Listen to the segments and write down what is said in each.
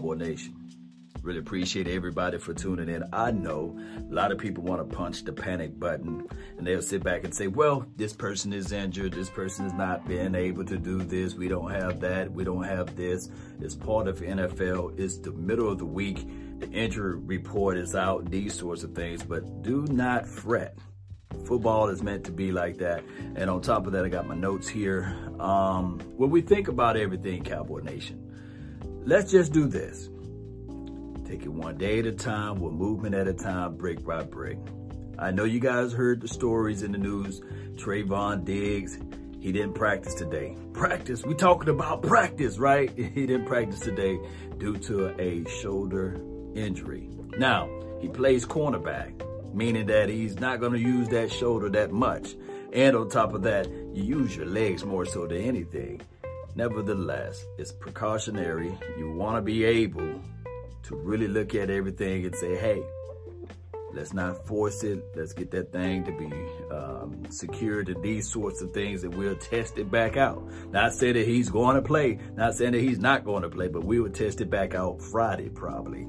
Cowboy Nation. Really appreciate everybody for tuning in. I know a lot of people want to punch the panic button and they'll sit back and say, well, this person is injured. This person is not being able to do this. We don't have that. We don't have this. It's part of NFL. It's the middle of the week. The injury report is out, these sorts of things, but do not fret. Football is meant to be like that. And on top of that, I got my notes here. Um, when we think about everything, Cowboy Nation, let's just do this Take it one day at a time, one movement at a time, brick by brick. I know you guys heard the stories in the news. Trevon Diggs, he didn't practice today. Practice, we talking about practice, right? He didn't practice today due to a shoulder injury. Now, he plays cornerback, meaning that he's not going to use that shoulder that much. And on top of that, you use your legs more so than anything. Nevertheless, it's precautionary. You want to be able to really look at everything and say, hey, let's not force it. Let's get that thing to be um, secured and these sorts of things and we'll test it back out. Not saying that he's going to play, not saying that he's not going to play, but we will test it back out Friday probably.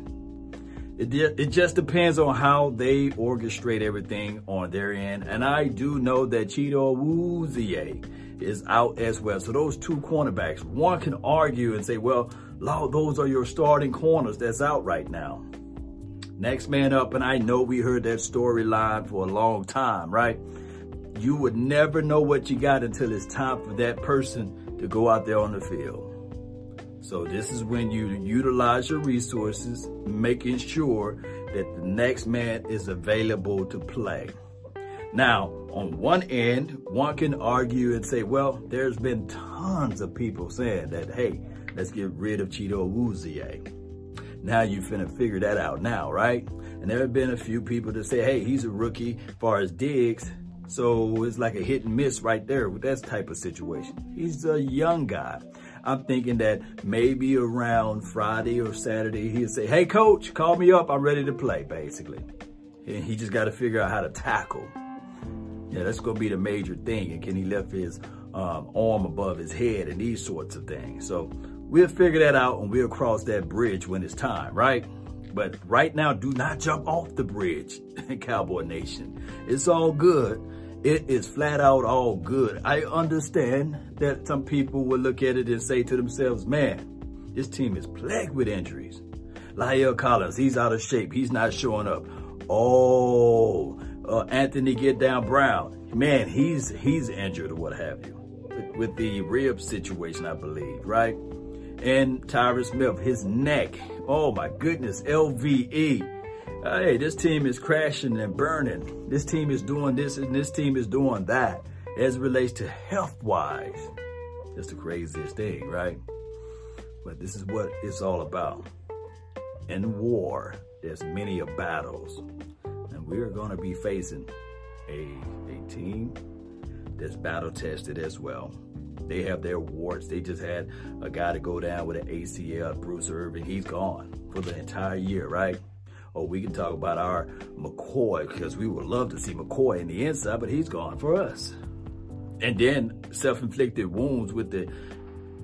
It, it just depends on how they orchestrate everything on their end. And I do know that Chido Awuzie is out as well. So those two cornerbacks, one can argue and say, well, Lord, those are your starting corners that's out right now. Next man up, and I know we heard that storyline for a long time, right? You would never know what you got until it's time for that person to go out there on the field. So this is when you utilize your resources, making sure that the next man is available to play. Now, on one end, one can argue and say, well, there's been tons of people saying that, hey, Let's get rid of Chido Awuzie. Now you finna figure that out now, right? And there have been a few people that say, hey, he's a rookie as far as Diggs. So it's like a hit and miss right there with that type of situation. He's a young guy. I'm thinking that maybe around Friday or Saturday, he'll say, hey, coach, call me up. I'm ready to play, basically. And he just got to figure out how to tackle. Yeah, that's going to be the major thing. And can he lift his um, arm above his head and these sorts of things. So We'll figure that out and we'll cross that bridge when it's time, right? But right now, do not jump off the bridge, Cowboy Nation. It's all good. It is flat out all good. I understand that some people will look at it and say to themselves, man, this team is plagued with injuries. La'el Collins, he's out of shape. He's not showing up. Oh, uh, Anthony Get Down Brown, man, he's he's injured or what have you. With, with the rib situation, I believe, right? and Tyron Smith, his neck. Oh my goodness, LVE. Hey, this team is crashing and burning. This team is doing this and this team is doing that as it relates to health-wise. That's the craziest thing, right? But this is what it's all about. In war, there's many of battles. We're going to be facing a, a team that's battle tested as well. They have their warts. They just had a guy to go down with an ACL, Bruce Irvin. He's gone for the entire year, right? Or we can talk about our McCoy because we would love to see McCoy in the inside, but he's gone for us. And then self-inflicted wounds with the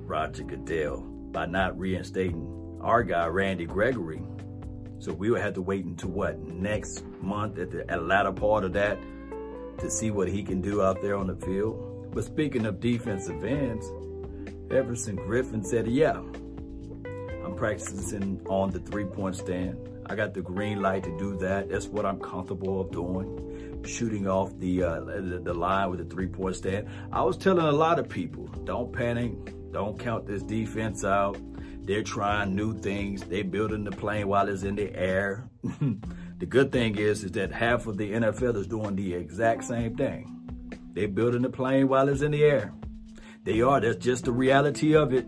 Roger Goodell by not reinstating our guy, Randy Gregory. So we would have to wait until what, next month at the at latter part of that to see what he can do out there on the field. But speaking of defensive ends, Everson Griffen said, yeah, I'm practicing on the three-point stand. I got the green light to do that. That's what I'm comfortable of doing, shooting off the, uh, the, the line with the three-point stand. I was telling a lot of people, don't panic, don't count this defense out. They're trying new things. They're building the plane while it's in the air. the good thing is, is that half of the NFL is doing the exact same thing. They're building the plane while it's in the air. They are. That's just the reality of it.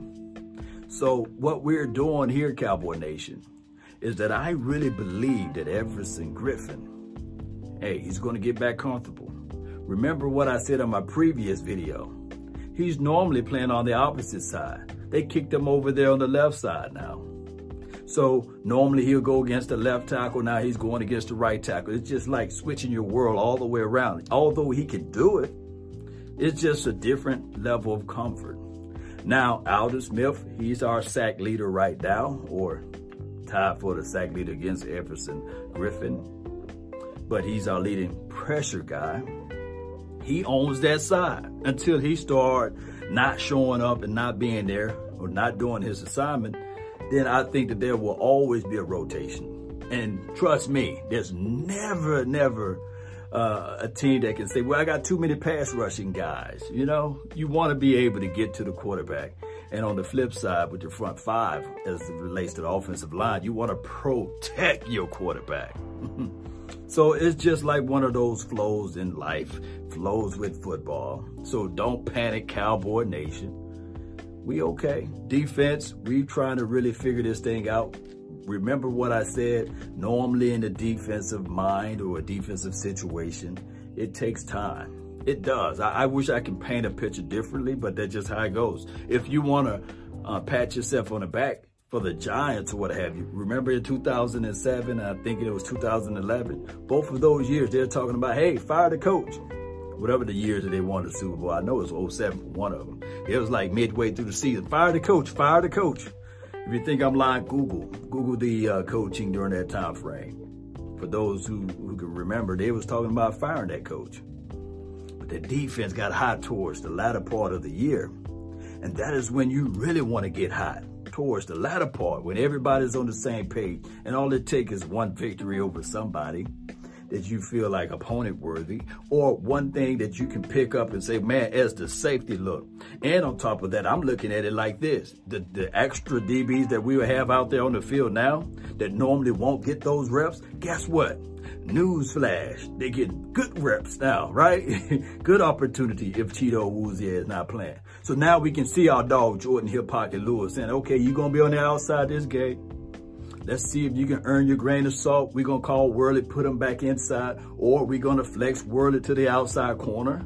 So what we're doing here, Cowboy Nation, is that I really believe that Everson Griffen, hey, he's going to get back comfortable. Remember what I said on my previous video. He's normally playing on the opposite side. They kicked him over there on the left side now. So normally he'll go against the left tackle. Now he's going against the right tackle. It's just like switching your world all the way around. Although he can do it, it's just a different level of comfort. Now, Aldon Smith, he's our sack leader right now, or tied for the sack leader against Everson Griffen. But he's our leading pressure guy. He owns that side until he start not showing up and not being there or not doing his assignment. Then I think that there will always be a rotation. And trust me, there's never, never uh, a team that can say, well, I got too many pass rushing guys. You know, you want to be able to get to the quarterback. And on the flip side, with your front five, as it relates to the offensive line, you want to protect your quarterback. so it's just like one of those flows in life, flows with football. So don't panic, Cowboy Nation. We okay. Defense, we trying to really figure this thing out remember what I said, normally in a defensive mind or a defensive situation, it takes time. It does. I, I wish I could paint a picture differently, but that's just how it goes. If you want to uh, pat yourself on the back for the Giants or what have you, remember in 2007, I think it was 2011, both of those years, they're talking about, hey, fire the coach whatever the years that they won the Super Bowl. I know it was 07 for one of them. It was like midway through the season. Fire the coach, fire the coach. If you think I'm lying, Google. Google the uh, coaching during that time frame. For those who, who can remember, they was talking about firing that coach. The defense got hot towards the latter part of the year. And that is when you really want to get hot towards the latter part, when everybody's on the same page and all it takes is one victory over somebody that you feel like opponent worthy or one thing that you can pick up and say, man, as the safety look. And on top of that, I'm looking at it like this. The, the extra DBs that we have out there on the field now that normally won't get those reps, guess what? Newsflash, they get good reps now, right? good opportunity if Chido Awuzie is not playing. So now we can see our dog Jordan Hip Pocket Lewis saying, okay, you're going to be on the outside this game. Let's see if you can earn your grain of salt. We're going to call Worley, put him back inside, or we're going to flex Worley to the outside corner.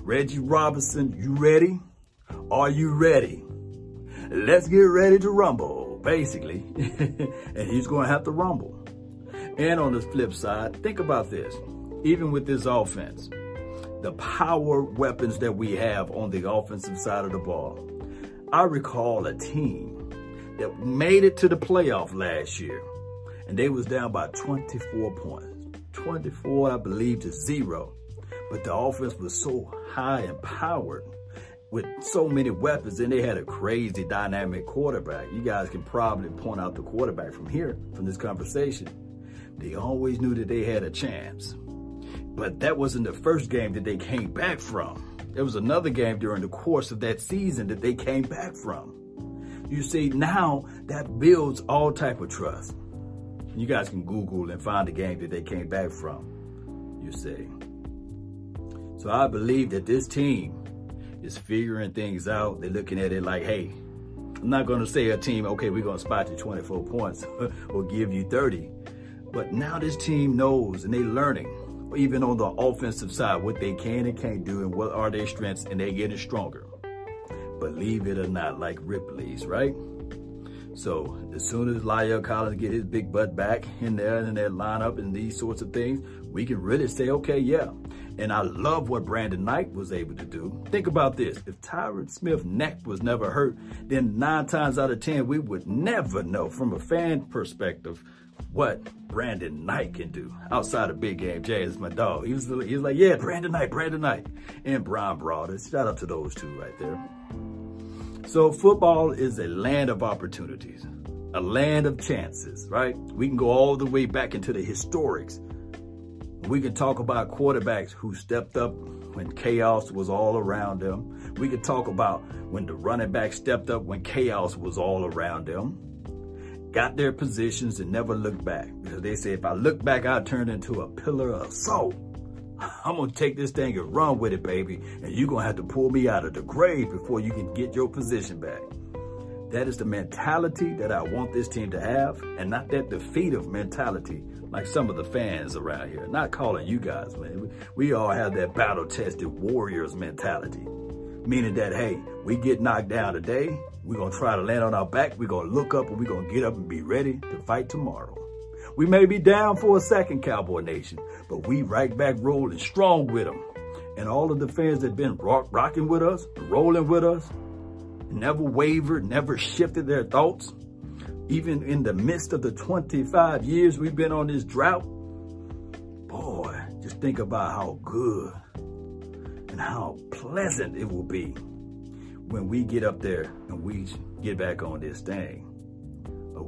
Reggie Robinson, you ready? Are you ready? Let's get ready to rumble, basically. and he's going to have to rumble. And on the flip side, think about this. Even with this offense, the power weapons that we have on the offensive side of the ball. I recall a team that made it to the playoff last year. And they was down by 24 points. 24, I believe, to zero. But the offense was so high and powered with so many weapons and they had a crazy dynamic quarterback. You guys can probably point out the quarterback from here, from this conversation. They always knew that they had a chance. But that wasn't the first game that they came back from. There was another game during the course of that season that they came back from. You see, now that builds all type of trust. You guys can Google and find the game that they came back from, you see. So I believe that this team is figuring things out. They're looking at it like, hey, I'm not going to say a team, okay, we're going to spot you 24 points or give you 30. But now this team knows and they're learning, even on the offensive side, what they can and can't do and what are their strengths, and they're getting stronger believe it or not, like Ripley's, right? So as soon as La'el Collins get his big butt back in there and that lineup and these sorts of things, we can really say, okay, yeah. And I love what Brandon Knight was able to do. Think about this. If Tyron Smith's neck was never hurt, then nine times out of 10, we would never know from a fan perspective what Brandon Knight can do outside of big game. Jay is my dog. He was, he was like, yeah, Brandon Knight, Brandon Knight. And Bryan Broaddus. Shout out to those two right there. So football is a land of opportunities, a land of chances, right? We can go all the way back into the historics. We can talk about quarterbacks who stepped up when chaos was all around them. We can talk about when the running back stepped up when chaos was all around them. Got their positions and never looked back. Because they say, if I look back, I'll turn into a pillar of salt. I'm going to take this thing and run with it, baby. And you're going to have to pull me out of the grave before you can get your position back. That is the mentality that I want this team to have and not that defeative mentality like some of the fans around here. Not calling you guys, man. We all have that battle-tested warriors mentality. Meaning that, hey, we get knocked down today, we're going to try to land on our back, we're going to look up and we're going to get up and be ready to fight tomorrow. We may be down for a second, Cowboy Nation, but we right back rolling strong with them. And all of the fans that been rock, rocking with us, rolling with us, never wavered, never shifted their thoughts. even in the midst of the 25 years we've been on this drought, boy, just think about how good and how pleasant it will be when we get up there and we get back on this thing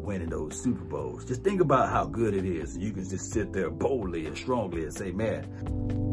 winning those Super Bowls. Just think about how good it is. You can just sit there boldly and strongly and say, man,